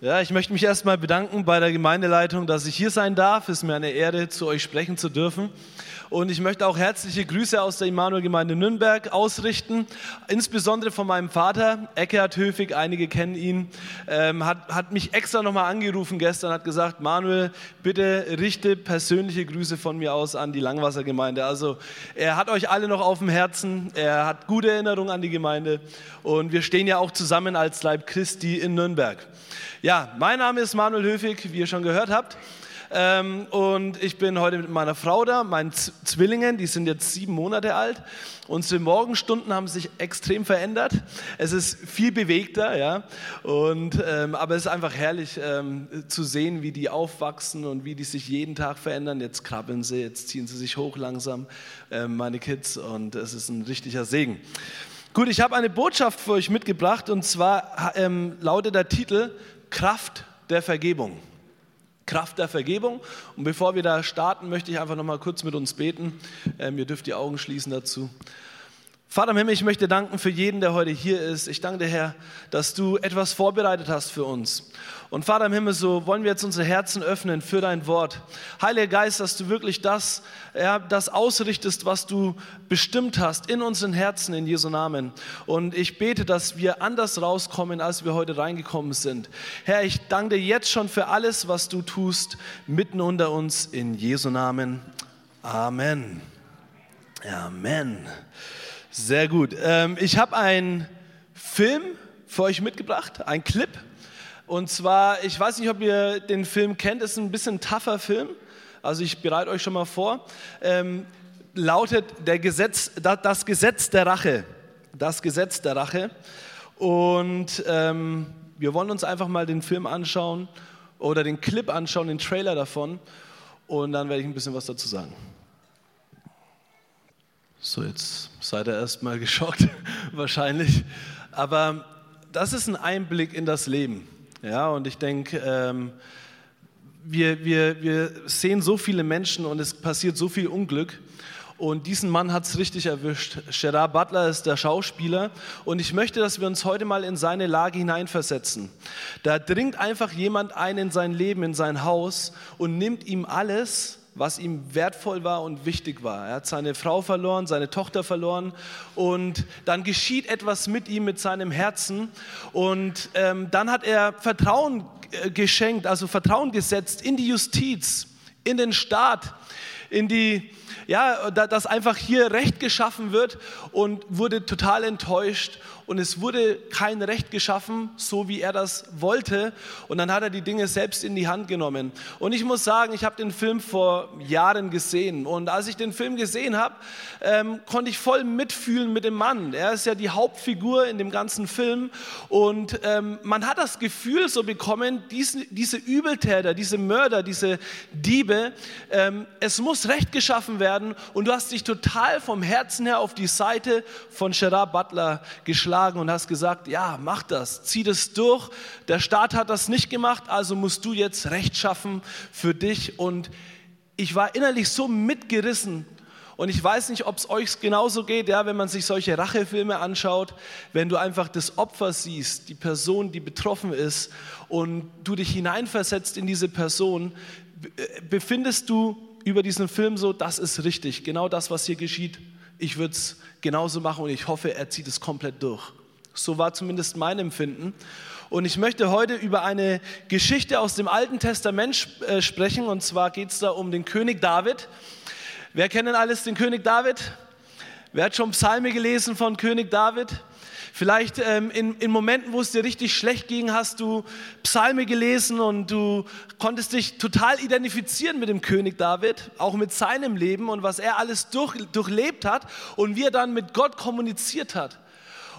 Ja, ich möchte mich erstmal bedanken bei der Gemeindeleitung, dass ich hier sein darf. Es ist mir eine Ehre, zu euch sprechen zu dürfen. Und ich möchte auch herzliche Grüße aus der Immanuel-Gemeinde Nürnberg ausrichten, insbesondere von meinem Vater, Eckhard Höfig, einige kennen ihn, ähm, hat, hat mich extra nochmal angerufen gestern, hat gesagt, Manuel, bitte richte persönliche Grüße von mir aus an die Langwassergemeinde. Also er hat euch alle noch auf dem Herzen, er hat gute Erinnerungen an die Gemeinde und wir stehen ja auch zusammen als Leib Christi in Nürnberg. Ja, mein Name ist Manuel Höfig, wie ihr schon gehört habt. Ähm, und ich bin heute mit meiner Frau da, meinen Z Zwillingen, die sind jetzt sieben Monate alt. Unsere Morgenstunden haben sich extrem verändert. Es ist viel bewegter, ja. Und, ähm, aber es ist einfach herrlich ähm, zu sehen, wie die aufwachsen und wie die sich jeden Tag verändern. Jetzt krabbeln sie, jetzt ziehen sie sich hoch langsam, ähm, meine Kids. Und es ist ein richtiger Segen. Gut, ich habe eine Botschaft für euch mitgebracht und zwar ähm, lautet der Titel Kraft der Vergebung. Kraft der Vergebung. Und bevor wir da starten, möchte ich einfach noch mal kurz mit uns beten. Ähm, ihr dürft die Augen schließen dazu. Vater im Himmel, ich möchte danken für jeden, der heute hier ist. Ich danke dir, Herr, dass du etwas vorbereitet hast für uns. Und Vater im Himmel, so wollen wir jetzt unsere Herzen öffnen für dein Wort. Heiliger Geist, dass du wirklich das, ja, das ausrichtest, was du bestimmt hast in unseren Herzen in Jesu Namen. Und ich bete, dass wir anders rauskommen, als wir heute reingekommen sind. Herr, ich danke dir jetzt schon für alles, was du tust, mitten unter uns in Jesu Namen. Amen. Amen. Sehr gut. Ähm, ich habe einen Film für euch mitgebracht, einen Clip. Und zwar, ich weiß nicht, ob ihr den Film kennt, ist ein bisschen ein tougher Film. Also ich bereite euch schon mal vor. Ähm, lautet der Gesetz, das Gesetz der Rache. Das Gesetz der Rache. Und ähm, wir wollen uns einfach mal den Film anschauen oder den Clip anschauen, den Trailer davon. Und dann werde ich ein bisschen was dazu sagen. So, jetzt seid ihr erstmal geschockt, wahrscheinlich. Aber das ist ein Einblick in das Leben. Ja, und ich denke, ähm, wir, wir, wir sehen so viele Menschen und es passiert so viel Unglück. Und diesen Mann hat es richtig erwischt. Gerard Butler ist der Schauspieler und ich möchte, dass wir uns heute mal in seine Lage hineinversetzen. Da dringt einfach jemand ein in sein Leben, in sein Haus und nimmt ihm alles, was ihm wertvoll war und wichtig war. Er hat seine Frau verloren, seine Tochter verloren und dann geschieht etwas mit ihm, mit seinem Herzen und ähm, dann hat er Vertrauen äh, geschenkt, also Vertrauen gesetzt in die Justiz, in den Staat, in die ja, dass einfach hier Recht geschaffen wird und wurde total enttäuscht und es wurde kein Recht geschaffen, so wie er das wollte. Und dann hat er die Dinge selbst in die Hand genommen. Und ich muss sagen, ich habe den Film vor Jahren gesehen. Und als ich den Film gesehen habe, ähm, konnte ich voll mitfühlen mit dem Mann. Er ist ja die Hauptfigur in dem ganzen Film. Und ähm, man hat das Gefühl so bekommen, diesen, diese Übeltäter, diese Mörder, diese Diebe, ähm, es muss Recht geschaffen werden. Und du hast dich total vom Herzen her auf die Seite von Gerard Butler geschlagen geschlagen und hast gesagt, ja, mach das, zieh das durch. Der Staat hat das nicht gemacht, also musst du jetzt Recht schaffen für dich. Und ich war innerlich so mitgerissen. Und ich weiß nicht, ob es euch genauso geht, ja, wenn man sich solche Rachefilme anschaut, wenn du einfach das Opfer siehst, die Person, die betroffen ist, und du dich hineinversetzt in diese Person, befindest du über diesen Film so, das ist richtig, genau das, was hier geschieht. Ich würde es genauso machen und ich hoffe, er zieht es komplett durch. So war zumindest mein Empfinden. Und ich möchte heute über eine Geschichte aus dem Alten Testament äh, sprechen. Und zwar geht es da um den König David. Wer kennt denn alles den König David? Wer hat schon Psalme gelesen von König David? Vielleicht ähm, in, in, Momenten, wo es dir richtig schlecht ging, hast du Psalme gelesen und du konntest dich total identifizieren mit dem König David, auch mit seinem Leben und was er alles durch, durchlebt hat und wie er dann mit Gott kommuniziert hat.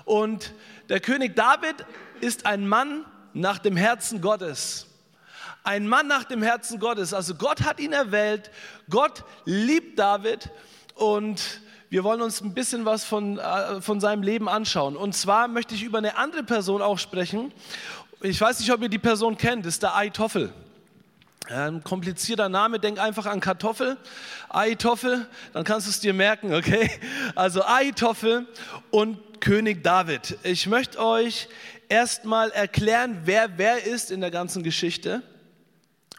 Und der König David ist ein Mann nach dem Herzen Gottes. Ein Mann nach dem Herzen Gottes. Also Gott hat ihn erwählt, Gott liebt David und wir wollen uns ein bisschen was von, äh, von seinem Leben anschauen. Und zwar möchte ich über eine andere Person auch sprechen. Ich weiß nicht, ob ihr die Person kennt, das ist der Aitoffel. Ein komplizierter Name, denk einfach an Kartoffel, Aitoffel, dann kannst du es dir merken, okay? Also Aitoffel und König David. Ich möchte euch erstmal erklären, wer wer ist in der ganzen Geschichte.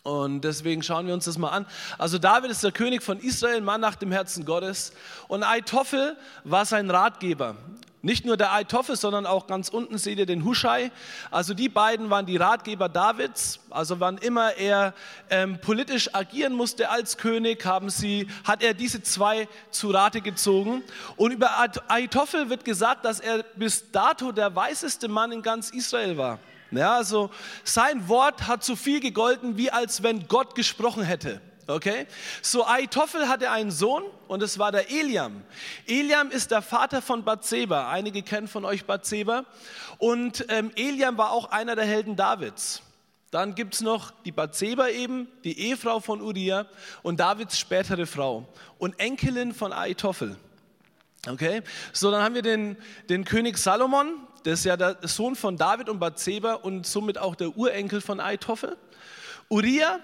Und deswegen schauen wir uns das mal an. Also David ist der König von Israel, Mann nach dem Herzen Gottes. Und Aitophel war sein Ratgeber. Nicht nur der Aitophel, sondern auch ganz unten seht ihr den Huschai. Also die beiden waren die Ratgeber Davids. Also wann immer er ähm, politisch agieren musste als König, haben sie, hat er diese zwei zu Rate gezogen. Und über Aitophel wird gesagt, dass er bis dato der weiseste Mann in ganz Israel war. Ja, also sein Wort hat so viel gegolten, wie als wenn Gott gesprochen hätte. Okay? So Aitophel hatte einen Sohn und es war der Eliam. Eliam ist der Vater von Bathseba. Einige kennen von euch Bathseba. Und ähm, Eliam war auch einer der Helden Davids. Dann gibt es noch die Bathseba eben, die Ehefrau von Uriah und Davids spätere Frau und Enkelin von Aitophel. Okay, so dann haben wir den, den König Salomon, das ist ja der Sohn von David und Bathseba und somit auch der Urenkel von Aitophel. Uriah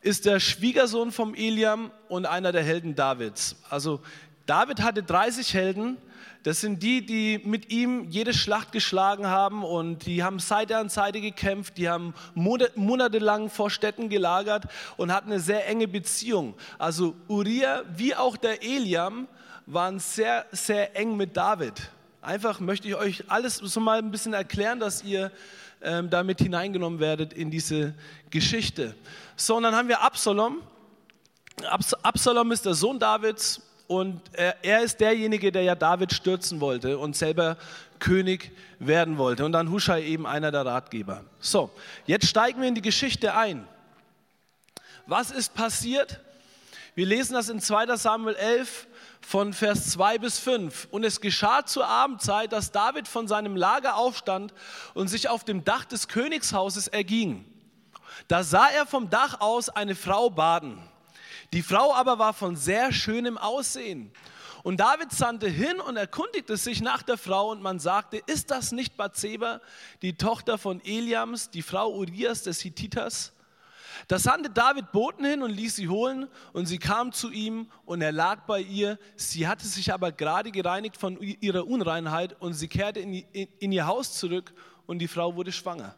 ist der Schwiegersohn vom Eliam und einer der Helden Davids. Also David hatte 30 Helden. Das sind die, die mit ihm jede Schlacht geschlagen haben und die haben Seite an Seite gekämpft, die haben monatelang vor Städten gelagert und hatten eine sehr enge Beziehung. Also Uriah wie auch der Eliam waren sehr, sehr eng mit David. Einfach möchte ich euch alles so mal ein bisschen erklären, dass ihr ähm, damit hineingenommen werdet in diese Geschichte. So, und dann haben wir Absalom. Abs Absalom ist der Sohn Davids und er, er, ist derjenige, der ja David stürzen wollte und selber König werden wollte. Und dann Huschai eben einer der Ratgeber. So, jetzt steigen wir in die Geschichte ein. Was ist passiert? Wir lesen das in 2 Samuel 11 von Vers 2 bis 5. Und es geschah zur Abendzeit, dass David von seinem Lager aufstand und sich auf dem Dach des Königshauses erging. Da sah er vom Dach aus eine Frau baden. Die Frau aber war von sehr schönem Aussehen. Und David sandte hin und erkundigte sich nach der Frau und man sagte, ist das nicht Bathseba, die Tochter von Eliams, die Frau Urias des Hittiters? Da sandte David Boten hin und ließ sie holen und sie kam zu ihm und er lag bei ihr. Sie hatte sich aber gerade gereinigt von ihrer Unreinheit und sie kehrte in, ihr Haus zurück und die Frau wurde schwanger.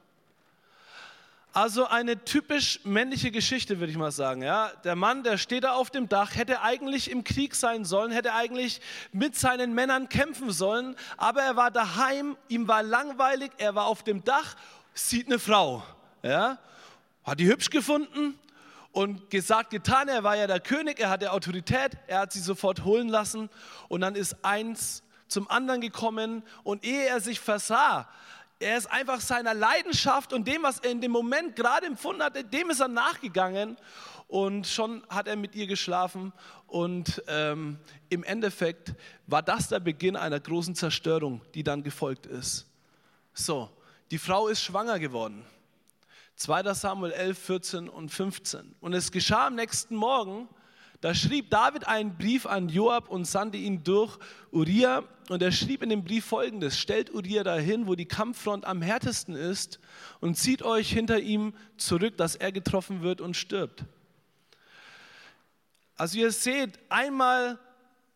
Also eine typisch männliche Geschichte, würde ich mal sagen. Ja, der Mann, der steht da auf dem Dach, hätte eigentlich im Krieg sein sollen, hätte eigentlich mit seinen Männern kämpfen sollen, aber er war daheim, ihm war langweilig, er war auf dem Dach, sieht eine Frau. Ja, hat die hübsch gefunden und gesagt, getan, er war ja der König, er hatte Autorität, er hat sie sofort holen lassen und dann ist eins zum anderen gekommen und ehe er sich versah, er ist einfach seiner Leidenschaft und dem, was er in dem Moment gerade empfunden hatte, dem ist er nachgegangen und schon hat er mit ihr geschlafen und ähm, im Endeffekt war das der Beginn einer großen Zerstörung, die dann gefolgt ist. So, die Frau ist schwanger geworden. 2. Samuel 11, 14 und 15. Und es geschah am nächsten Morgen, da schrieb David einen Brief an Joab und sandte ihn durch Uriah. Und er schrieb in dem Brief folgendes: Stellt Uriah dahin, wo die Kampffront am härtesten ist, und zieht euch hinter ihm zurück, dass er getroffen wird und stirbt. Also, ihr seht, einmal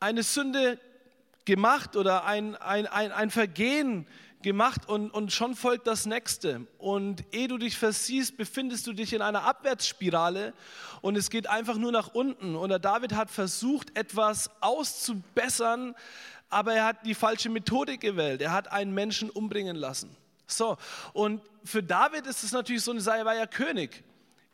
eine Sünde gemacht oder ein, ein, ein, ein Vergehen gemacht und, und schon folgt das nächste. Und ehe du dich versiehst, befindest du dich in einer Abwärtsspirale und es geht einfach nur nach unten. Und der David hat versucht, etwas auszubessern, aber er hat die falsche Methode gewählt. Er hat einen Menschen umbringen lassen. So, und für David ist es natürlich so er war ja König.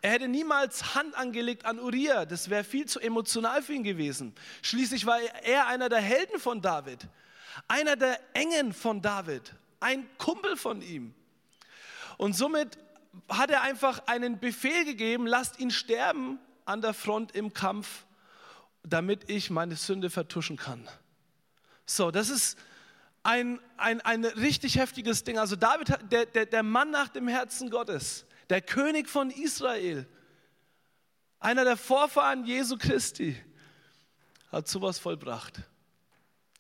Er hätte niemals Hand angelegt an Uriah, das wäre viel zu emotional für ihn gewesen. Schließlich war er einer der Helden von David, einer der Engen von David ein Kumpel von ihm. Und somit hat er einfach einen Befehl gegeben, lasst ihn sterben an der Front im Kampf, damit ich meine Sünde vertuschen kann. So, das ist ein, ein, ein richtig heftiges Ding. Also David, der, der, der Mann nach dem Herzen Gottes, der König von Israel, einer der Vorfahren Jesu Christi, hat sowas vollbracht.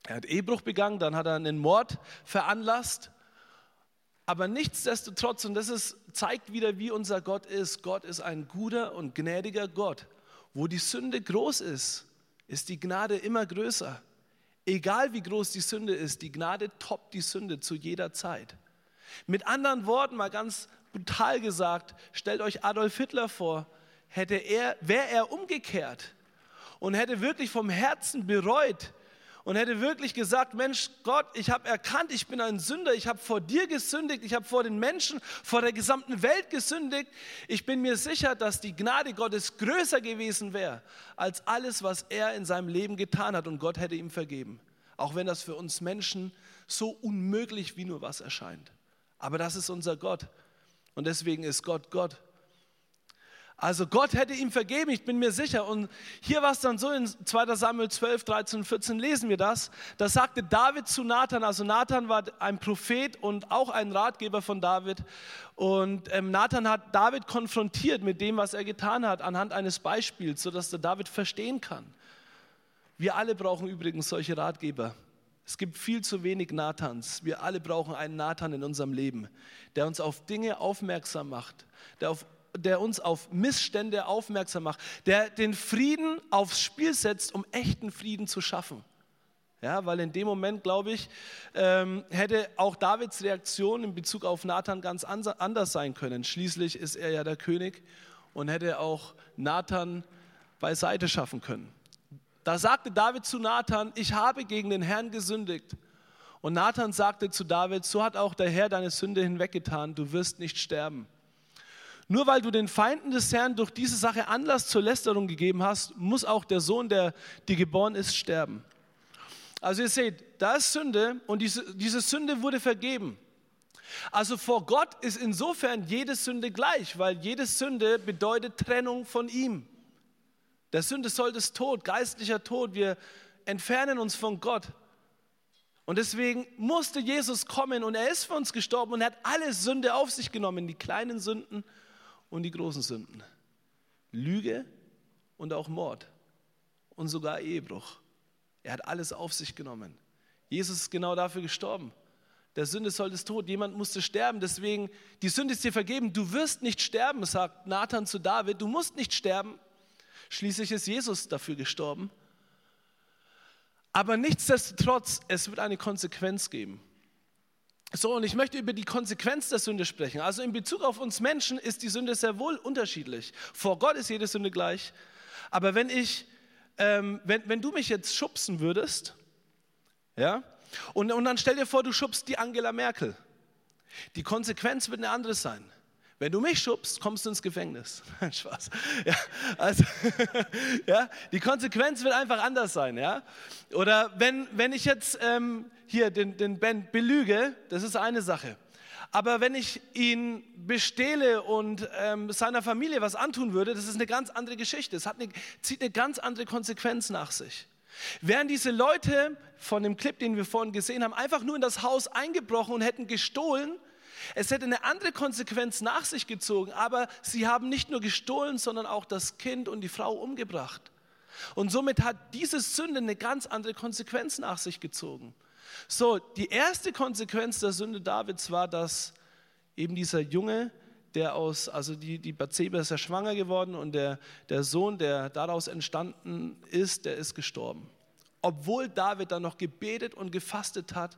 Er hat Ehebruch begangen, dann hat er einen Mord veranlasst aber nichtsdestotrotz, und das ist, zeigt wieder, wie unser Gott ist, Gott ist ein guter und gnädiger Gott. Wo die Sünde groß ist, ist die Gnade immer größer. Egal wie groß die Sünde ist, die Gnade toppt die Sünde zu jeder Zeit. Mit anderen Worten, mal ganz brutal gesagt, stellt euch Adolf Hitler vor, hätte er, wäre er umgekehrt und hätte wirklich vom Herzen bereut, und hätte wirklich gesagt, Mensch Gott, ich habe erkannt, ich bin ein Sünder, ich habe vor dir gesündigt, ich habe vor den Menschen, vor der gesamten Welt gesündigt. Ich bin mir sicher, dass die Gnade Gottes größer gewesen wäre als alles, was er in seinem Leben getan hat und Gott hätte ihm vergeben. Auch wenn das für uns Menschen so unmöglich wie nur was erscheint. Aber das ist unser Gott. Und deswegen ist Gott Gott. Also Gott hätte ihm vergeben, ich bin mir sicher. Und hier war es dann so, in 2 Samuel 12, 13 14 lesen wir das. Da sagte David zu Nathan, also Nathan war ein Prophet und auch ein Ratgeber von David. Und ähm, Nathan hat David konfrontiert mit dem, was er getan hat, anhand eines Beispiels, sodass der David verstehen kann. Wir alle brauchen übrigens solche Ratgeber. Es gibt viel zu wenig Nathans. Wir alle brauchen einen Nathan in unserem Leben, der uns auf Dinge aufmerksam macht, der auf der uns auf Missstände aufmerksam macht, der den Frieden aufs Spiel setzt, um echten Frieden zu schaffen. Ja, weil in dem Moment, glaube ich, ähm, hätte auch Davids Reaktion in Bezug auf Nathan ganz anders sein können. Schließlich ist er ja der König und hätte auch Nathan beiseite schaffen können. Da sagte David zu Nathan, ich habe gegen den Herrn gesündigt. Und Nathan sagte zu David, so hat auch der Herr deine Sünde hinweggetan, du wirst nicht sterben. Nur weil du den Feinden des Herrn durch diese Sache Anlass zur Lästerung gegeben hast, muss auch der Sohn, der dir geboren ist, sterben. Also ihr seht, da ist Sünde und diese, diese Sünde wurde vergeben. Also vor Gott ist insofern jede Sünde gleich, weil jede Sünde bedeutet Trennung von ihm. Der Sünde soll das Tod, geistlicher Tod. Wir entfernen uns von Gott. Und deswegen musste Jesus kommen und er ist für uns gestorben und er hat alle Sünde auf sich genommen, die kleinen Sünden und die großen Sünden. Lüge und auch Mord und sogar Ehebruch. Er hat alles auf sich genommen. Jesus ist genau dafür gestorben. Der Sünde soll das Tod. Jemand musste sterben. Deswegen, die Sünde ist dir vergeben. Du wirst nicht sterben, sagt Nathan zu David. Du musst nicht sterben. Schließlich ist Jesus dafür gestorben. Aber nichtsdestotrotz, es wird eine Konsequenz geben. So, und ich möchte über die Konsequenz der Sünde sprechen. Also in Bezug auf uns Menschen ist die Sünde sehr wohl unterschiedlich. Vor Gott ist jede Sünde gleich. Aber wenn ich, ähm, wenn, wenn du mich jetzt schubsen würdest, ja, und, und dann stell dir vor, du schubst die Angela Merkel. Die Konsequenz wird eine andere sein. Wenn du mich schubst, kommst du ins Gefängnis. Spaß. Ja, also, ja, die Konsequenz wird einfach anders sein. Ja? Oder wenn, wenn ich jetzt ähm, hier den, den Ben belüge, das ist eine Sache. Aber wenn ich ihn bestehle und ähm, seiner Familie was antun würde, das ist eine ganz andere Geschichte. Es eine, zieht eine ganz andere Konsequenz nach sich. Wären diese Leute von dem Clip, den wir vorhin gesehen haben, einfach nur in das Haus eingebrochen und hätten gestohlen, es hätte eine andere Konsequenz nach sich gezogen, aber sie haben nicht nur gestohlen, sondern auch das Kind und die Frau umgebracht. Und somit hat diese Sünde eine ganz andere Konsequenz nach sich gezogen. So, die erste Konsequenz der Sünde Davids war, dass eben dieser Junge, der aus, also die, die Bathseba ist ja schwanger geworden und der, der Sohn, der daraus entstanden ist, der ist gestorben. Obwohl David dann noch gebetet und gefastet hat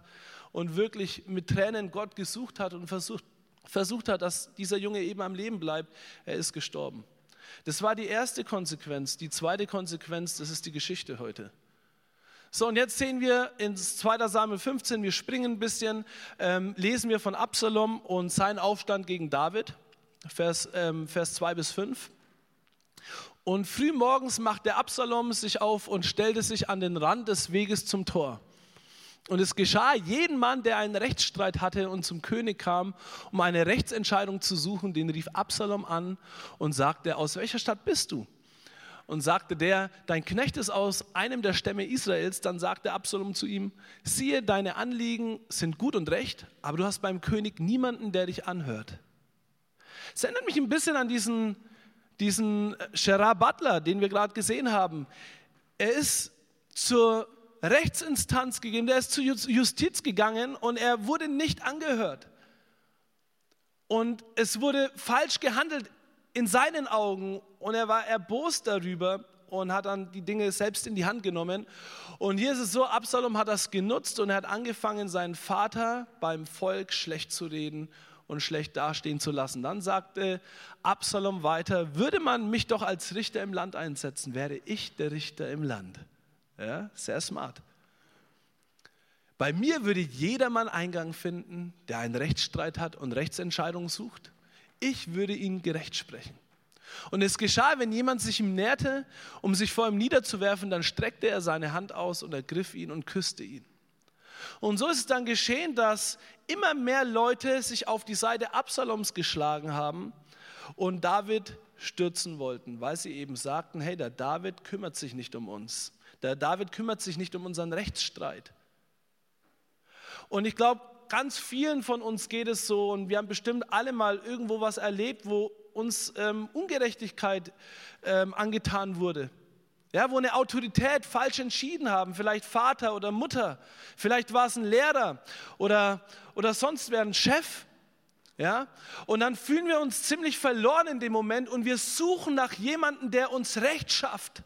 und wirklich mit Tränen Gott gesucht hat und versucht, versucht hat, dass dieser Junge eben am Leben bleibt, er ist gestorben. Das war die erste Konsequenz. Die zweite Konsequenz, das ist die Geschichte heute. So, und jetzt sehen wir in 2. Samuel 15, wir springen ein bisschen, ähm, lesen wir von Absalom und seinen Aufstand gegen David, Vers, ähm, Vers 2 bis 5. Und frühmorgens machte Absalom sich auf und stellte sich an den Rand des Weges zum Tor. Und es geschah jeden Mann, der einen Rechtsstreit hatte und zum König kam, um eine Rechtsentscheidung zu suchen, den rief Absalom an und sagte, aus welcher Stadt bist du? Und sagte der, dein Knecht ist aus einem der Stämme Israels. Dann sagte Absalom zu ihm, siehe, deine Anliegen sind gut und recht, aber du hast beim König niemanden, der dich anhört. Es erinnert mich ein bisschen an diesen, diesen Gerard Butler, den wir gerade gesehen haben. Er ist zur Rechtsinstanz gegeben, der ist zur Justiz gegangen und er wurde nicht angehört. Und es wurde falsch gehandelt in seinen Augen und er war erbost darüber und hat dann die Dinge selbst in die Hand genommen. Und hier ist es so, Absalom hat das genutzt und er hat angefangen, seinen Vater beim Volk schlecht zu reden und schlecht dastehen zu lassen. Dann sagte Absalom weiter, würde man mich doch als Richter im Land einsetzen, wäre ich der Richter im Land. Ja, sehr smart. Bei mir würde jedermann Eingang finden, der einen Rechtsstreit hat und Rechtsentscheidungen sucht. Ich würde ihn gerecht sprechen. Und es geschah, wenn jemand sich ihm näherte, um sich vor ihm niederzuwerfen, dann streckte er seine Hand aus und ergriff ihn und küsste ihn. Und so ist es dann geschehen, dass immer mehr Leute sich auf die Seite Absaloms geschlagen haben und David stürzen wollten, weil sie eben sagten, hey, der David kümmert sich nicht um uns. Der David kümmert sich nicht um unseren Rechtsstreit. Und ich glaube, ganz vielen von uns geht es so und wir haben bestimmt alle mal irgendwo was erlebt, wo uns ähm, Ungerechtigkeit ähm, angetan wurde. Ja, wo eine Autorität falsch entschieden haben, vielleicht Vater oder Mutter, vielleicht war es ein Lehrer oder, oder sonst wer, ein Chef. Ja? Und dann fühlen wir uns ziemlich verloren in dem Moment und wir suchen nach jemandem, der uns Recht schafft,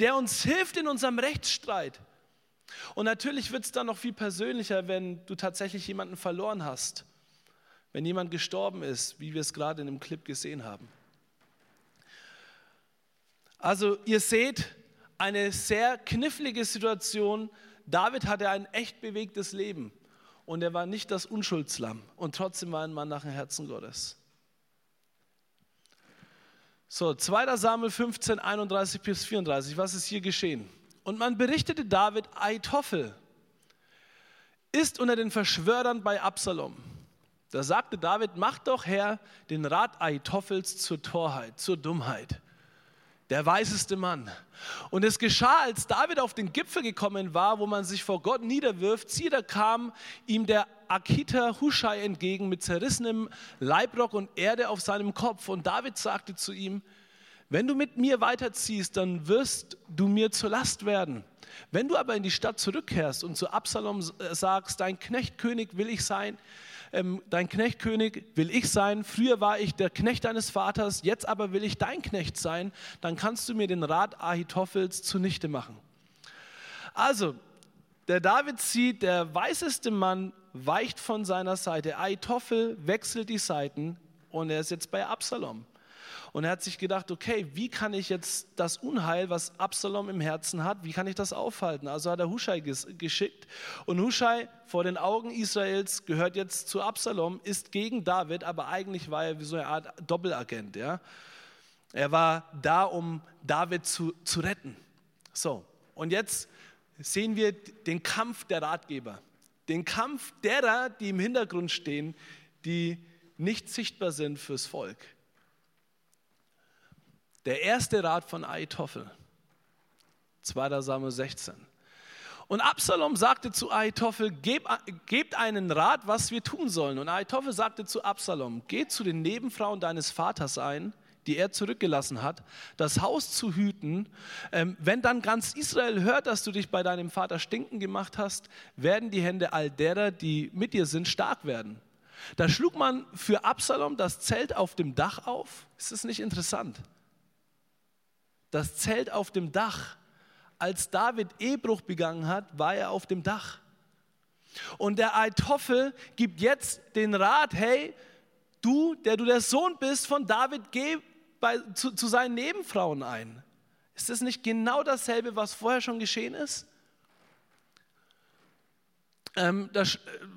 der uns hilft in unserem Rechtsstreit. Und natürlich wird es dann noch viel persönlicher, wenn du tatsächlich jemanden verloren hast, wenn jemand gestorben ist, wie wir es gerade in dem Clip gesehen haben. Also ihr seht eine sehr knifflige Situation. David hatte ein echt bewegtes Leben und er war nicht das Unschuldslamm und trotzdem war ein Mann nach dem Herzen Gottes. So, 2. Samuel 15, 31 bis 34. Was ist hier geschehen? Und man berichtete David, Aitophel ist unter den Verschwörern bei Absalom. Da sagte David, mach doch Herr den Rat Aitophels zur Torheit, zur Dummheit. Der weiseste Mann. Und es geschah, als David auf den Gipfel gekommen war, wo man sich vor Gott niederwirft, siehe, da kam ihm der Akita Hushai entgegen mit zerrissenem Leibrock und Erde auf seinem Kopf. Und David sagte zu ihm, wenn du mit mir weiterziehst, dann wirst du mir zur Last werden. Wenn du aber in die Stadt zurückkehrst und zu Absalom äh, sagst, dein Knechtkönig will ich sein, ähm, dein Knechtkönig will ich sein, früher war ich der Knecht deines Vaters, jetzt aber will ich dein Knecht sein, dann kannst du mir den Rat Ahitophels zunichte machen. Also, der David sieht, der weiseste Mann weicht von seiner Seite. Ahitophel wechselt die Seiten und er ist jetzt bei Absalom. Und er hat sich gedacht, okay, wie kann ich jetzt das Unheil, was Absalom im Herzen hat, wie kann ich das aufhalten? Also hat er Huschai geschickt. Und Huschai vor den Augen Israels gehört jetzt zu Absalom, ist gegen David, aber eigentlich war er wie so eine Art Doppelagent. Ja? Er war da, um David zu, zu retten. So, und jetzt sehen wir den Kampf der Ratgeber. Den Kampf derer, die im Hintergrund stehen, die nicht sichtbar sind fürs Volk. Der erste Rat von Aitophel, 2. Samuel 16. Und Absalom sagte zu Aitophel, Geb, gebt einen Rat, was wir tun sollen. Und Aitophel sagte zu Absalom, geh zu den Nebenfrauen deines Vaters ein, die er zurückgelassen hat, das Haus zu hüten. Ähm, wenn dann ganz Israel hört, dass du dich bei deinem Vater stinken gemacht hast, werden die Hände all derer, die mit dir sind, stark werden. Da schlug man für Absalom das Zelt auf dem Dach auf. Ist das nicht interessant? das Zelt auf dem Dach. Als David Ehebruch begangen hat, war er auf dem Dach. Und der Eitoffel gibt jetzt den Rat, hey, du, der du der Sohn bist von David, geh bei, zu, zu seinen Nebenfrauen ein. Ist das nicht genau dasselbe, was vorher schon geschehen ist? Ähm, da,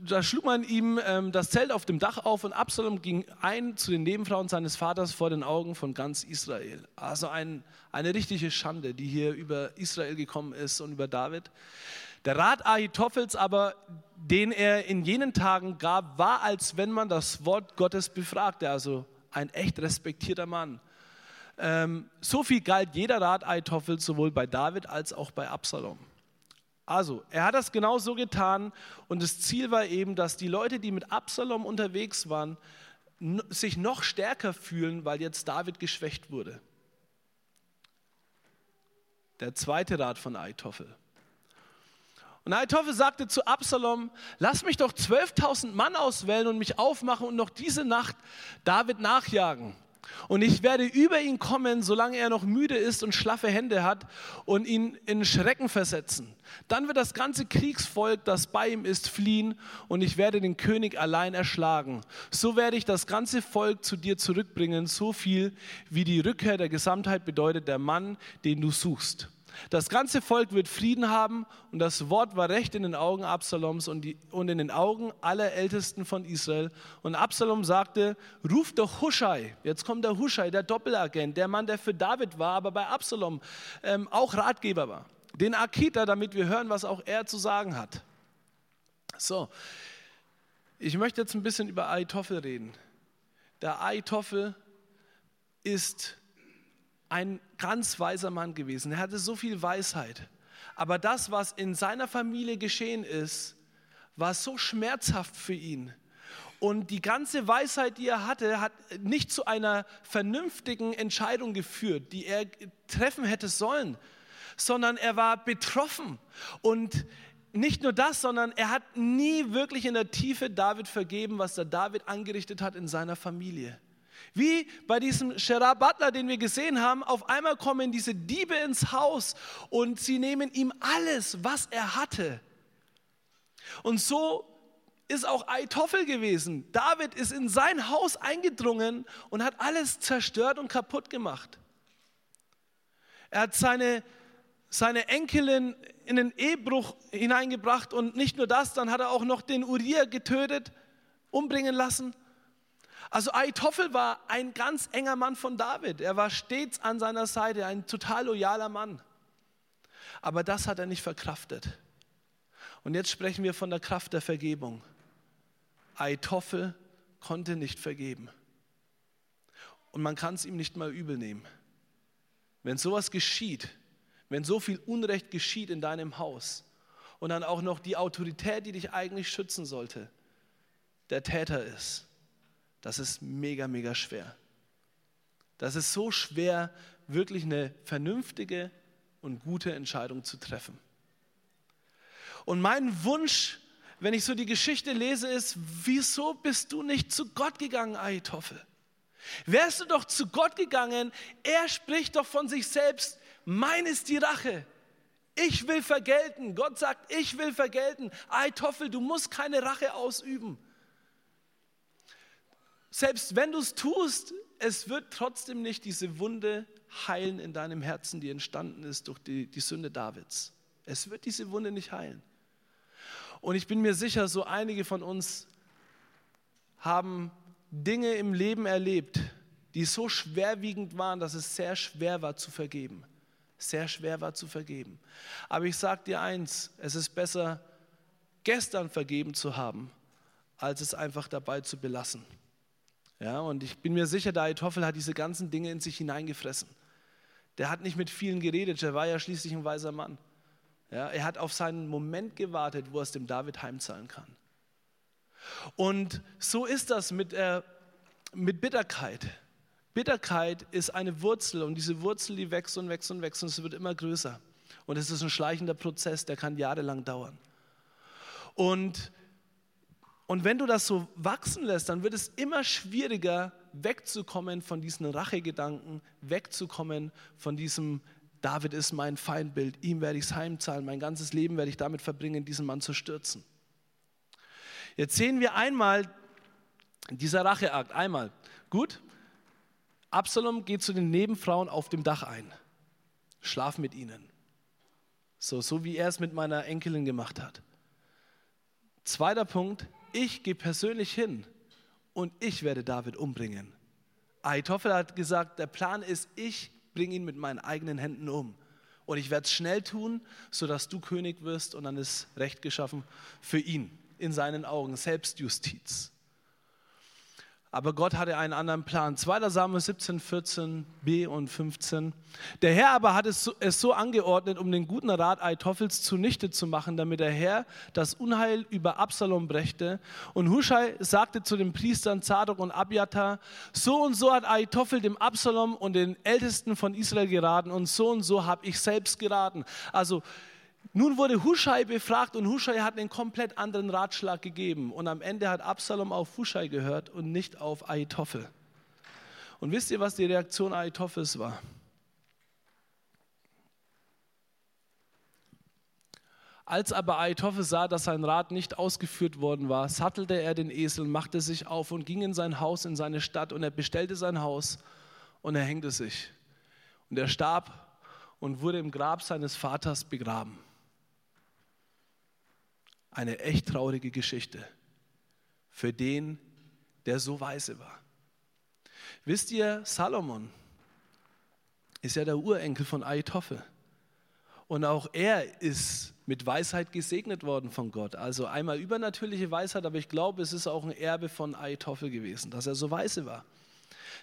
da, schlug man ihm ähm, das Zelt auf dem Dach auf und Absalom ging ein zu den Nebenfrauen seines Vaters vor den Augen von ganz Israel. Also ein, eine richtige Schande, die hier über Israel gekommen ist und über David. Der Rat Ahitophels aber, den er in jenen Tagen gab, war, als wenn man das Wort Gottes befragte. Also ein echt respektierter Mann. Ähm, so viel galt jeder Rat Ahitophels sowohl bei David als auch bei Absalom. Also, er hat das genau so getan und das Ziel war eben, dass die Leute, die mit Absalom unterwegs waren, sich noch stärker fühlen, weil jetzt David geschwächt wurde. Der zweite Rat von Aitophel. Und Aitophel sagte zu Absalom, lass mich doch 12.000 Mann auswählen und mich aufmachen und noch diese Nacht David nachjagen. Und ich werde über ihn kommen, solange er noch müde ist und schlaffe Hände hat und ihn in Schrecken versetzen. Dann wird das ganze Kriegsvolk, das bei ihm ist, fliehen und ich werde den König allein erschlagen. So werde ich das ganze Volk zu dir zurückbringen, so viel wie die Rückkehr der Gesamtheit bedeutet der Mann, den du suchst. Das ganze Volk wird Frieden haben und das Wort war recht in den Augen Absaloms und, die, und in den Augen aller Ältesten von Israel. Und Absalom sagte, ruf doch Huschai. Jetzt kommt der Huschai, der Doppelagent, der Mann, der für David war, aber bei Absalom ähm, auch Ratgeber war. Den Akita, damit wir hören, was auch er zu sagen hat. So, ich möchte jetzt ein bisschen über Aitoffel reden. Der Aitoffel ist ein ganz weiser Mann gewesen. Er hatte so viel Weisheit. Aber das, was in seiner Familie geschehen ist, war so schmerzhaft für ihn. Und die ganze Weisheit, die er hatte, hat nicht zu einer vernünftigen Entscheidung geführt, die er treffen hätte sollen, sondern er war betroffen. Und nicht nur das, sondern er hat nie wirklich in der Tiefe David vergeben, was der David angerichtet hat in seiner Familie. Wie bei diesem Gerard Butler, den wir gesehen haben, auf einmal kommen diese Diebe ins Haus und sie nehmen ihm alles, was er hatte. Und so ist auch Aitoffel gewesen. David ist in sein Haus eingedrungen und hat alles zerstört und kaputt gemacht. Er hat seine, seine Enkelin in den Ehebruch hineingebracht und nicht nur das, dann hat er auch noch den Uriah getötet, umbringen lassen. Also Aitoffel war ein ganz enger Mann von David. Er war stets an seiner Seite, ein total loyaler Mann. Aber das hat er nicht verkraftet. Und jetzt sprechen wir von der Kraft der Vergebung. Aitoffel konnte nicht vergeben. Und man kann es ihm nicht mal übel nehmen. Wenn sowas geschieht, wenn so viel Unrecht geschieht in deinem Haus und dann auch noch die Autorität, die dich eigentlich schützen sollte, der Täter ist, das ist mega, mega schwer. Das ist so schwer, wirklich eine vernünftige und gute Entscheidung zu treffen. Und mein Wunsch, wenn ich so die Geschichte lese, ist, wieso bist du nicht zu Gott gegangen, Aitoffel? Wärst du doch zu Gott gegangen, er spricht doch von sich selbst, mein ist die Rache. Ich will vergelten. Gott sagt, ich will vergelten. Aitoffel, du musst keine Rache ausüben. Selbst wenn du es tust, es wird trotzdem nicht diese Wunde heilen in deinem Herzen, die entstanden ist durch die, die Sünde Davids. Es wird diese Wunde nicht heilen. Und ich bin mir sicher, so einige von uns haben Dinge im Leben erlebt, die so schwerwiegend waren, dass es sehr schwer war zu vergeben. Sehr schwer war zu vergeben. Aber ich sage dir eins, es ist besser, gestern vergeben zu haben, als es einfach dabei zu belassen. Ja, und ich bin mir sicher, der Aitoffel hat diese ganzen Dinge in sich hineingefressen. Der hat nicht mit vielen geredet, er war ja schließlich ein weiser Mann. Ja, er hat auf seinen Moment gewartet, wo er es dem David heimzahlen kann. Und so ist das mit, äh, mit Bitterkeit. Bitterkeit ist eine Wurzel und diese Wurzel, die wächst und wächst und wächst und es wird immer größer. Und es ist ein schleichender Prozess, der kann jahrelang dauern. Und und wenn du das so wachsen lässt, dann wird es immer schwieriger, wegzukommen von diesen Rachegedanken, wegzukommen von diesem, David ist mein Feindbild, ihm werde ich es heimzahlen, mein ganzes Leben werde ich damit verbringen, diesen Mann zu stürzen. Jetzt sehen wir einmal dieser Racheakt, einmal, gut, Absalom geht zu den Nebenfrauen auf dem Dach ein, schlaf mit ihnen. So, so wie er es mit meiner Enkelin gemacht hat. Zweiter Punkt, ich gehe persönlich hin und ich werde David umbringen. Ahitophel hat gesagt, der Plan ist, ich bringe ihn mit meinen eigenen Händen um. Und ich werde es schnell tun, sodass du König wirst und dann ist Recht geschaffen für ihn, in seinen Augen, Selbstjustiz. Aber Gott hatte einen anderen Plan. 2. Samuel 17, 14b und 15. Der Herr aber hat es so, angeordnet, um den guten Rat Aitophels zunichte zu machen, damit der Herr das Unheil über Absalom brächte. Und Huschai sagte zu den Priestern Zadok und Abiathar, so und so hat Aitophel dem Absalom und den Ältesten von Israel geraten und so und so habe ich selbst geraten. Also nun wurde Huschai befragt und Huschai hat einen komplett anderen Ratschlag gegeben. Und am Ende hat Absalom auf Huschai gehört und nicht auf Aitophel. Und wisst ihr, was die Reaktion Aitophels war? Als aber Aitophel sah, dass sein Rat nicht ausgeführt worden war, sattelte er den Esel, machte sich auf und ging in sein Haus, in seine Stadt und er bestellte sein Haus und er hängte sich. Und er starb und wurde im Grab seines Vaters begraben. Eine echt traurige Geschichte für den, der so weise war. Wisst ihr, Salomon ist ja der Urenkel von Aitophel. Und auch er ist mit Weisheit gesegnet worden von Gott. Also einmal übernatürliche Weisheit, aber ich glaube, es ist auch ein Erbe von Aitophel gewesen, dass er so weise war.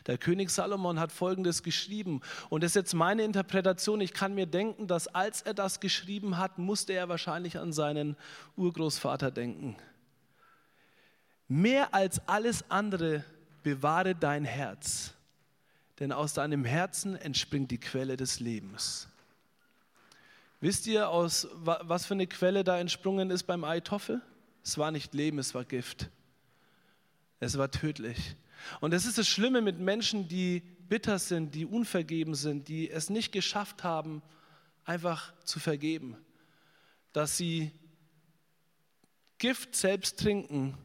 Der König Salomon hat Folgendes geschrieben und das ist jetzt meine Interpretation. Ich kann mir denken, dass als er das geschrieben hat, musste er wahrscheinlich an seinen Urgroßvater denken. Mehr als alles andere bewahre dein Herz, denn aus deinem Herzen entspringt die Quelle des Lebens. Wisst ihr, aus was für eine Quelle da entsprungen ist beim Eitoffel? Es war nicht Leben, es war Gift. Es war tödlich. Und das ist das Schlimme mit Menschen, die bitter sind, die unvergeben sind, die es nicht geschafft haben, einfach zu vergeben. Dass sie Gift selbst trinken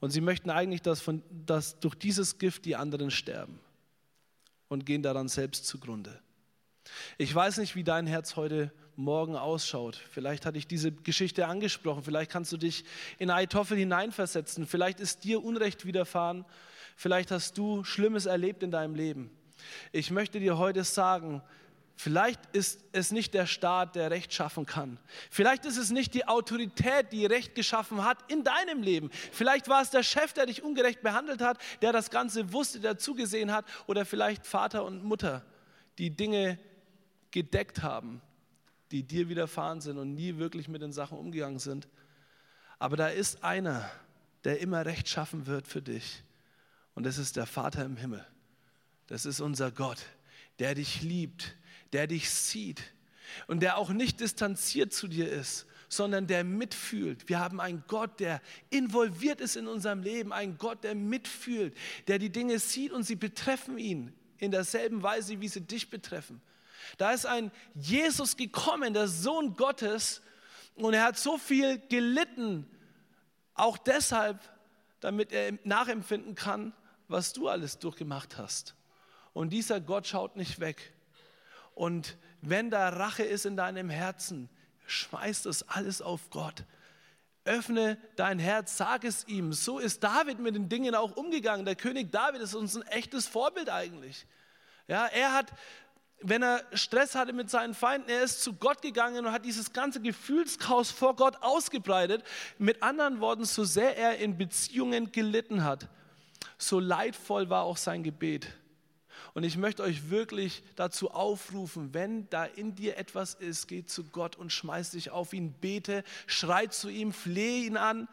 und sie möchten eigentlich, dass, von, dass durch dieses Gift die anderen sterben und gehen daran selbst zugrunde. Ich weiß nicht, wie dein Herz heute Morgen ausschaut. Vielleicht hatte ich diese Geschichte angesprochen. Vielleicht kannst du dich in Eitoffel hineinversetzen. Vielleicht ist dir Unrecht widerfahren. Vielleicht hast du Schlimmes erlebt in deinem Leben. Ich möchte dir heute sagen, Vielleicht ist es nicht der Staat, der Recht schaffen kann. Vielleicht ist es nicht die Autorität, die Recht geschaffen hat in deinem Leben. Vielleicht war es der Chef, der dich ungerecht behandelt hat, der das Ganze wusste, der zugesehen hat. Oder vielleicht Vater und Mutter, die Dinge gedeckt haben, die dir widerfahren sind und nie wirklich mit den Sachen umgegangen sind. Aber da ist einer, der immer Recht schaffen wird für dich. Und das ist der Vater im Himmel. Das ist unser Gott, der dich liebt, der dich sieht und der auch nicht distanziert zu dir ist, sondern der mitfühlt. Wir haben einen Gott, der involviert ist in unserem Leben, einen Gott, der mitfühlt, der die Dinge sieht und sie betreffen ihn in derselben Weise, wie sie dich betreffen. Da ist ein Jesus gekommen, der Sohn Gottes, und er hat so viel gelitten, auch deshalb, damit er nachempfinden kann, was du alles durchgemacht hast. Und dieser Gott schaut nicht weg. Und wenn da Rache ist in deinem Herzen, schmeiß das alles auf Gott. Öffne dein Herz, sag es ihm. So ist David mit den Dingen auch umgegangen. Der König David ist uns ein echtes Vorbild eigentlich. Ja, er hat, wenn er Stress hatte mit seinen Feinden, er ist zu Gott gegangen und hat dieses ganze Gefühlschaos vor Gott ausgebreitet. Mit anderen Worten, so sehr er in Beziehungen gelitten hat, so leidvoll war auch sein Gebet. Und ich möchte euch wirklich dazu aufrufen, wenn da in dir etwas ist, geh zu Gott und schmeiß dich auf ihn, bete, schrei zu ihm, flehe ihn an.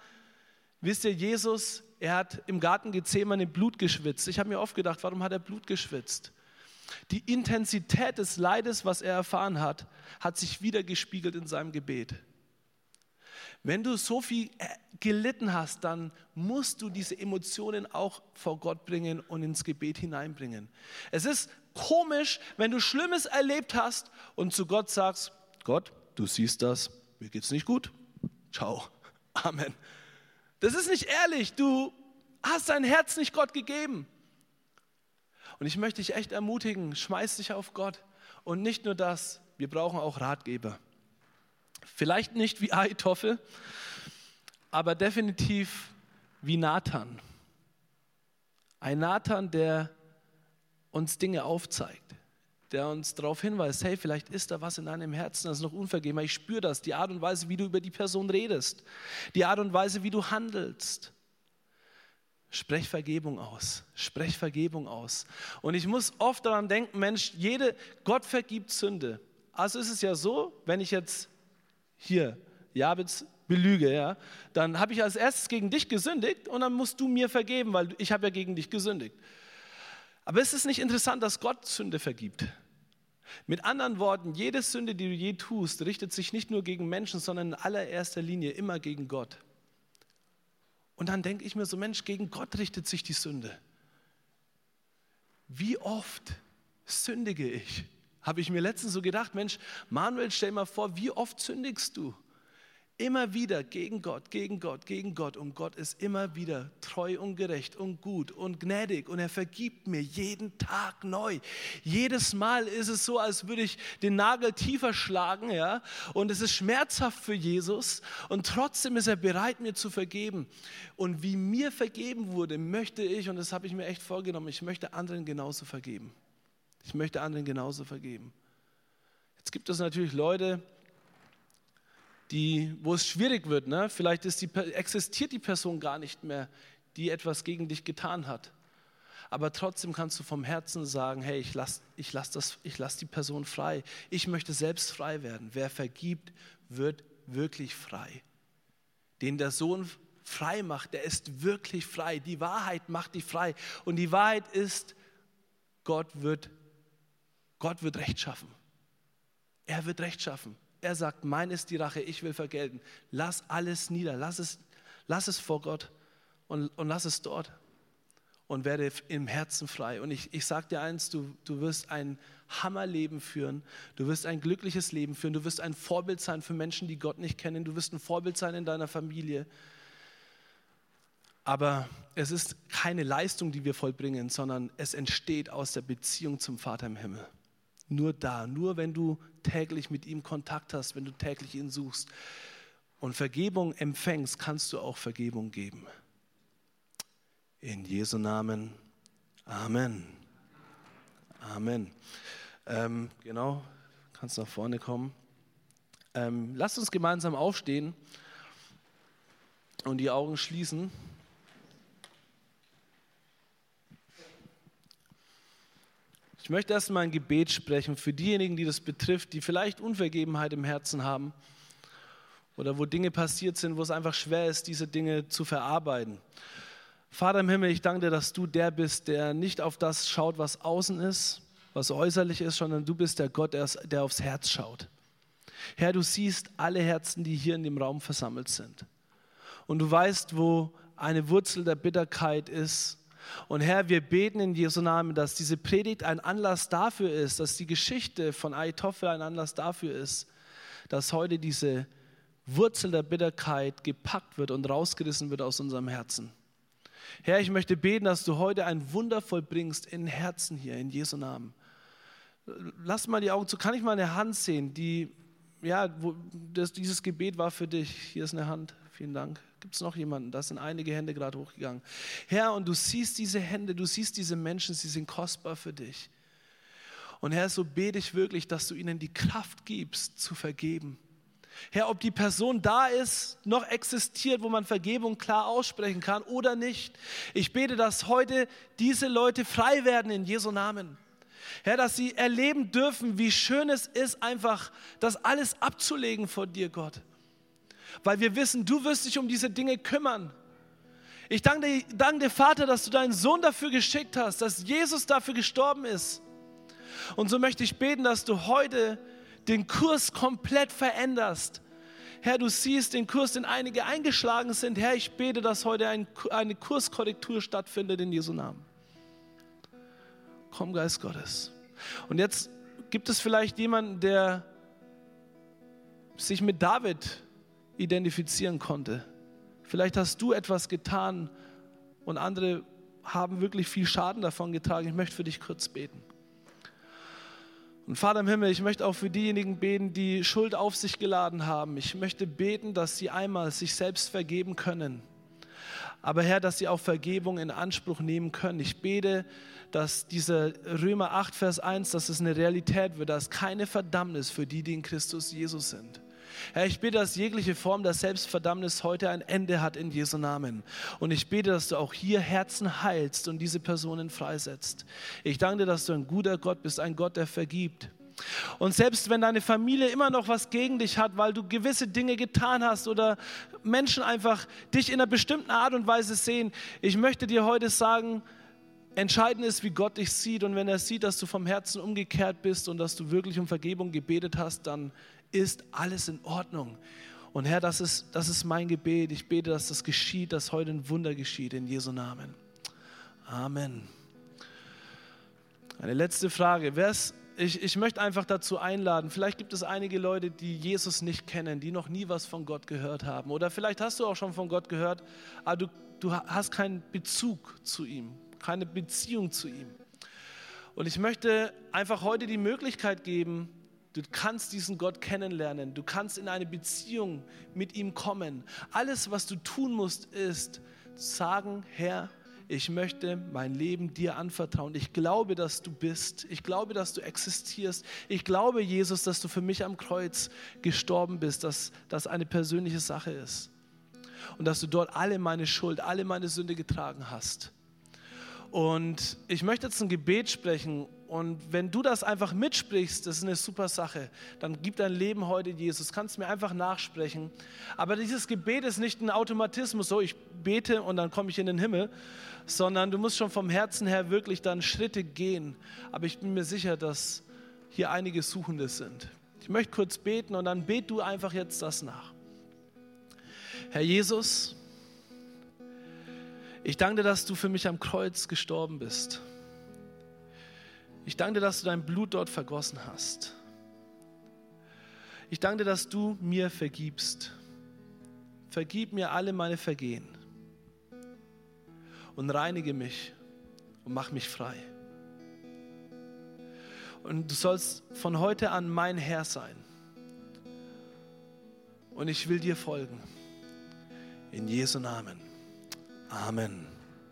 Wisst ihr, Jesus, er hat im Garten Gethsemane Blut geschwitzt. Ich habe mir oft gedacht, warum hat er Blut geschwitzt? Die Intensität des Leides, was er erfahren hat, hat sich wieder gespiegelt in seinem Gebet. Wenn du so viel äh, gelitten hast, dann musst du diese Emotionen auch vor Gott bringen und ins Gebet hineinbringen. Es ist komisch, wenn du Schlimmes erlebt hast und zu Gott sagst, Gott, du siehst das, mir geht's nicht gut. Ciao. Amen. Das ist nicht ehrlich. Du hast dein Herz nicht Gott gegeben. Und ich möchte dich echt ermutigen, schmeiß dich auf Gott. Und nicht nur das, wir brauchen auch Ratgeber. Vielleicht nicht wie Aitoffel, aber definitiv wie Nathan. Ein Nathan, der uns Dinge aufzeigt, der uns darauf hinweist, hey, vielleicht ist da was in deinem Herzen, das ist noch unvergeben. Ich spüre das, die Art und Weise, wie du über die Person redest, die Art und Weise, wie du handelst. Sprech Vergebung aus. Sprech Vergebung aus. Und ich muss oft daran denken, Mensch, jede, Gott vergibt Sünde. Also ist es ja so, wenn ich jetzt hier Jabez belüge, ja, dann habe ich als erstes gegen dich gesündigt und dann musst du mir vergeben, weil ich habe ja gegen dich gesündigt. Aber ist es nicht interessant, dass Gott Sünde vergibt? Mit anderen Worten, jede Sünde, die du je tust, richtet sich nicht nur gegen Menschen, sondern in allererster Linie immer gegen Gott. Und dann denke ich mir so, Mensch, gegen Gott richtet sich die Sünde. wie oft sündige ich? Habe ich mir letztens so gedacht, Mensch, Manuel, stell mal vor, wie oft sündigst du? Immer wieder gegen Gott, gegen Gott, gegen Gott. Und Gott ist immer wieder treu und gerecht und gut und gnädig. Und er vergibt mir jeden Tag neu. Jedes Mal ist es so, als würde ich den Nagel tiefer schlagen. Ja? Und es ist schmerzhaft für Jesus. Und trotzdem ist er bereit, mir zu vergeben. Und wie mir vergeben wurde, möchte ich, und das habe ich mir echt vorgenommen, ich möchte anderen genauso vergeben. Ich möchte anderen genauso vergeben. Jetzt gibt es natürlich Leute, die, wo es schwierig wird. Ne? Vielleicht die, existiert die Person gar nicht mehr, die etwas gegen dich getan hat. Aber trotzdem kannst du vom Herzen sagen, hey, ich lasse ich lass lass die Person frei. Ich möchte selbst frei werden. Wer vergibt, wird wirklich frei. Den der Sohn frei macht, der ist wirklich frei. Die Wahrheit macht dich frei. Und die Wahrheit ist, Gott wird, Gott wird Recht schaffen. Er wird Recht schaffen. Er sagt, mein ist die Rache, ich will vergelten. Lass alles nieder, lass es, lass es vor Gott und, und lass es dort und werde im Herzen frei. Und ich, ich sage dir eins, du, du wirst ein Hammerleben führen, du wirst ein glückliches Leben führen, du wirst ein Vorbild sein für Menschen, die Gott nicht kennen, du wirst ein Vorbild sein in deiner Familie. Aber es ist keine Leistung, die wir vollbringen, sondern es entsteht aus der Beziehung zum Vater im Himmel. Nur da, nur wenn du täglich mit ihm Kontakt hast, wenn du täglich ihn suchst und Vergebung empfängst, kannst du auch Vergebung geben. In Jesu Namen. Amen. Amen. Ähm, genau, kannst nach vorne kommen. Ähm, lasst uns gemeinsam aufstehen und die Augen schließen. Ich möchte erstmal ein Gebet sprechen für diejenigen, die das betrifft, die vielleicht Unvergebenheit im Herzen haben oder wo Dinge passiert sind, wo es einfach schwer ist, diese Dinge zu verarbeiten. Vater im Himmel, ich danke dir, dass du der bist, der nicht auf das schaut, was außen ist, was äußerlich ist, sondern du bist der Gott, der aufs Herz schaut. Herr, du siehst alle Herzen, die hier in dem Raum versammelt sind. Und du weißt, wo eine Wurzel der Bitterkeit ist, und Herr, wir beten in Jesu Namen, dass diese Predigt ein Anlass dafür ist, dass die Geschichte von Aitoffel ein Anlass dafür ist, dass heute diese Wurzel der Bitterkeit gepackt wird und rausgerissen wird aus unserem Herzen. Herr, ich möchte beten, dass du heute ein Wunder vollbringst in Herzen hier, in Jesu Namen. Lass mal die Augen zu. Kann ich mal eine Hand sehen, die, ja, wo, das, dieses Gebet war für dich. Hier ist eine Hand. Vielen Dank. Gibt es noch jemanden? Da sind einige Hände gerade hochgegangen. Herr, und du siehst diese Hände, du siehst diese Menschen, sie sind kostbar für dich. Und Herr, so bete ich wirklich, dass du ihnen die Kraft gibst, zu vergeben. Herr, ob die Person da ist, noch existiert, wo man Vergebung klar aussprechen kann oder nicht. Ich bete, dass heute diese Leute frei werden in Jesu Namen. Herr, dass sie erleben dürfen, wie schön es ist, einfach das alles abzulegen vor dir, Gott weil wir wissen, du wirst dich um diese Dinge kümmern. Ich danke dir, danke dir, Vater, dass du deinen Sohn dafür geschickt hast, dass Jesus dafür gestorben ist. Und so möchte ich beten, dass du heute den Kurs komplett veränderst. Herr, du siehst den Kurs, den einige eingeschlagen sind. Herr, ich bete, dass heute ein, eine Kurskorrektur stattfindet in Jesu Namen. Komm, Geist Gottes. Und jetzt gibt es vielleicht jemanden, der sich mit David identifizieren konnte. Vielleicht hast du etwas getan und andere haben wirklich viel Schaden davon getragen. Ich möchte für dich kurz beten. Und Vater im Himmel, ich möchte auch für diejenigen beten, die Schuld auf sich geladen haben. Ich möchte beten, dass sie einmal sich selbst vergeben können. Aber Herr, dass sie auch Vergebung in Anspruch nehmen können. Ich bete, dass dieser Römer 8, Vers 1, dass es eine Realität wird, dass keine Verdammnis für die, die in Christus Jesus sind. Herr, ich bete, dass jegliche Form der Selbstverdammnis heute ein Ende hat in Jesu Namen. Und ich bete, dass du auch hier Herzen heilst und diese Personen freisetzt. Ich danke dir, dass du ein guter Gott bist, ein Gott, der vergibt. Und selbst wenn deine Familie immer noch was gegen dich hat, weil du gewisse Dinge getan hast oder Menschen einfach dich in einer bestimmten Art und Weise sehen, ich möchte dir heute sagen, entscheidend ist, wie Gott dich sieht. Und wenn er sieht, dass du vom Herzen umgekehrt bist und dass du wirklich um Vergebung gebetet hast, dann ist alles in Ordnung. Und Herr, das ist, das ist mein Gebet. Ich bete, dass das geschieht, dass heute ein Wunder geschieht in Jesu Namen. Amen. Eine letzte Frage. Wer's, ich, ich möchte einfach dazu einladen, vielleicht gibt es einige Leute, die Jesus nicht kennen, die noch nie was von Gott gehört haben. Oder vielleicht hast du auch schon von Gott gehört, aber du, du hast keinen Bezug zu ihm, keine Beziehung zu ihm. Und ich möchte einfach heute die Möglichkeit geben, du kannst diesen Gott kennenlernen, du kannst in eine Beziehung mit ihm kommen. Alles, was du tun musst, ist sagen, Herr, ich möchte mein Leben dir anvertrauen. Ich glaube, dass du bist. Ich glaube, dass du existierst. Ich glaube, Jesus, dass du für mich am Kreuz gestorben bist, dass das eine persönliche Sache ist. Und dass du dort alle meine Schuld, alle meine Sünde getragen hast. Und ich möchte jetzt ein Gebet sprechen. Und wenn du das einfach mitsprichst, das ist eine super Sache. Dann gib dein Leben heute Jesus. Kannst mir einfach nachsprechen. Aber dieses Gebet ist nicht ein Automatismus, so ich bete und dann komme ich in den Himmel, sondern du musst schon vom Herzen her wirklich dann Schritte gehen. Aber ich bin mir sicher, dass hier einige Suchende sind. Ich möchte kurz beten und dann bet du einfach jetzt das nach. Herr Jesus, ich danke dir, dass du für mich am Kreuz gestorben bist. Ich danke dir, dass du dein Blut dort vergossen hast. Ich danke dir, dass du mir vergibst. Vergib mir alle meine Vergehen und reinige mich und mach mich frei. Und du sollst von heute an mein Herr sein. Und ich will dir folgen. In Jesu Namen. Amen.